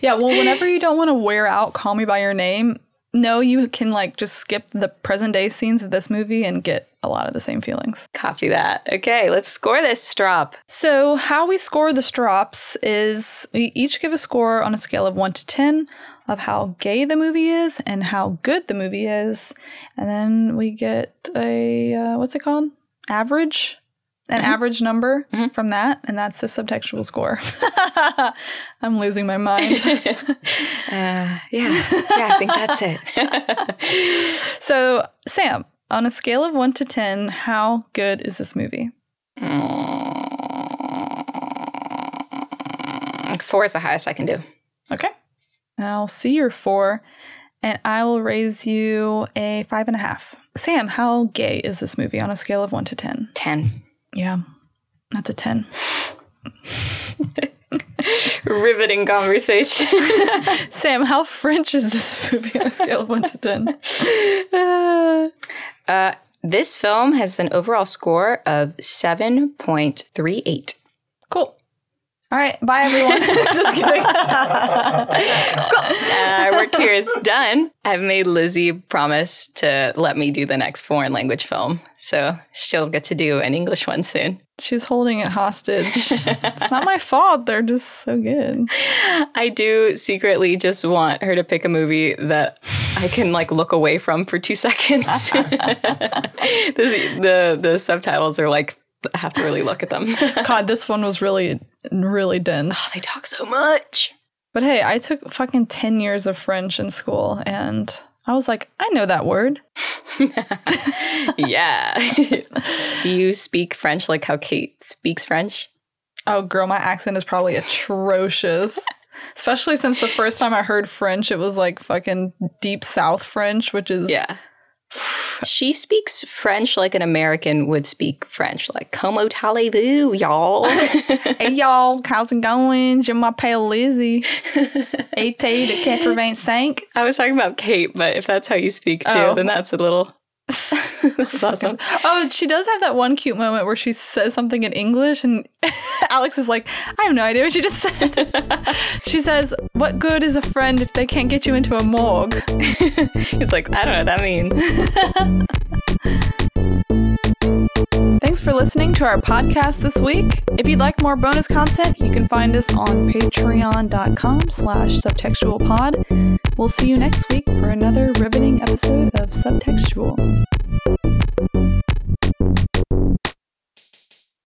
Yeah, well, whenever you don't want to wear out Call Me By Your Name, no, you can like just skip the present day scenes of this movie and get a lot of the same feelings. Copy that. Okay, let's score this strop. So, how we score the strops is we each give a score on a scale of 1 to 10 of how gay the movie is and how good the movie is. And then we get a, uh, what's it called? Average? An mm-hmm. average number mm-hmm. from that. And that's the subtextual score. I'm losing my mind. Uh, yeah, yeah, I think that's it. so, Sam, on a scale of 1 to 10, how good is this movie? Mm, four is the highest I can do. Okay. I'll see your four, and I will raise you a five and a half. Sam, how gay is this movie on a scale of one to 10? 10. Yeah, that's a 10. Riveting conversation. Sam, how French is this movie on a scale of one to 10? uh, this film has an overall score of 7.38. Cool. All right, bye everyone. Just kidding. Uh, our work here is done. I've made Lizzie promise to let me do the next foreign language film. So she'll get to do an English one soon. She's holding it hostage. it's not my fault. They're just so good. I do secretly just want her to pick a movie that I can like look away from for two seconds. the, the the subtitles are like I have to really look at them. God, this one was really, really dense. Oh, they talk so much. But hey, I took fucking 10 years of French in school and I was like, I know that word. yeah. Do you speak French like how Kate speaks French? Oh, girl, my accent is probably atrocious. Especially since the first time I heard French, it was like fucking deep South French, which is. Yeah. She speaks French like an American would speak French, like "Como allez-vous, y'all?" hey y'all, how's it going? Je m'appelle Lizzie. Ete de quatre-vingt-cinq. I was talking about Kate, but if that's how you speak too, Oh. then that's a little. That's awesome. Oh, she does have that one cute moment where she says something in English, and Alex is like, I have no idea what she just said. she says, What good is a friend if they can't get you into a morgue? He's like, I don't know what that means. Thanks for listening to our podcast this week. If you'd like more bonus content, you can find us on patreon.com slash subtextualpod. We'll see you next week for another riveting episode of Subtextual.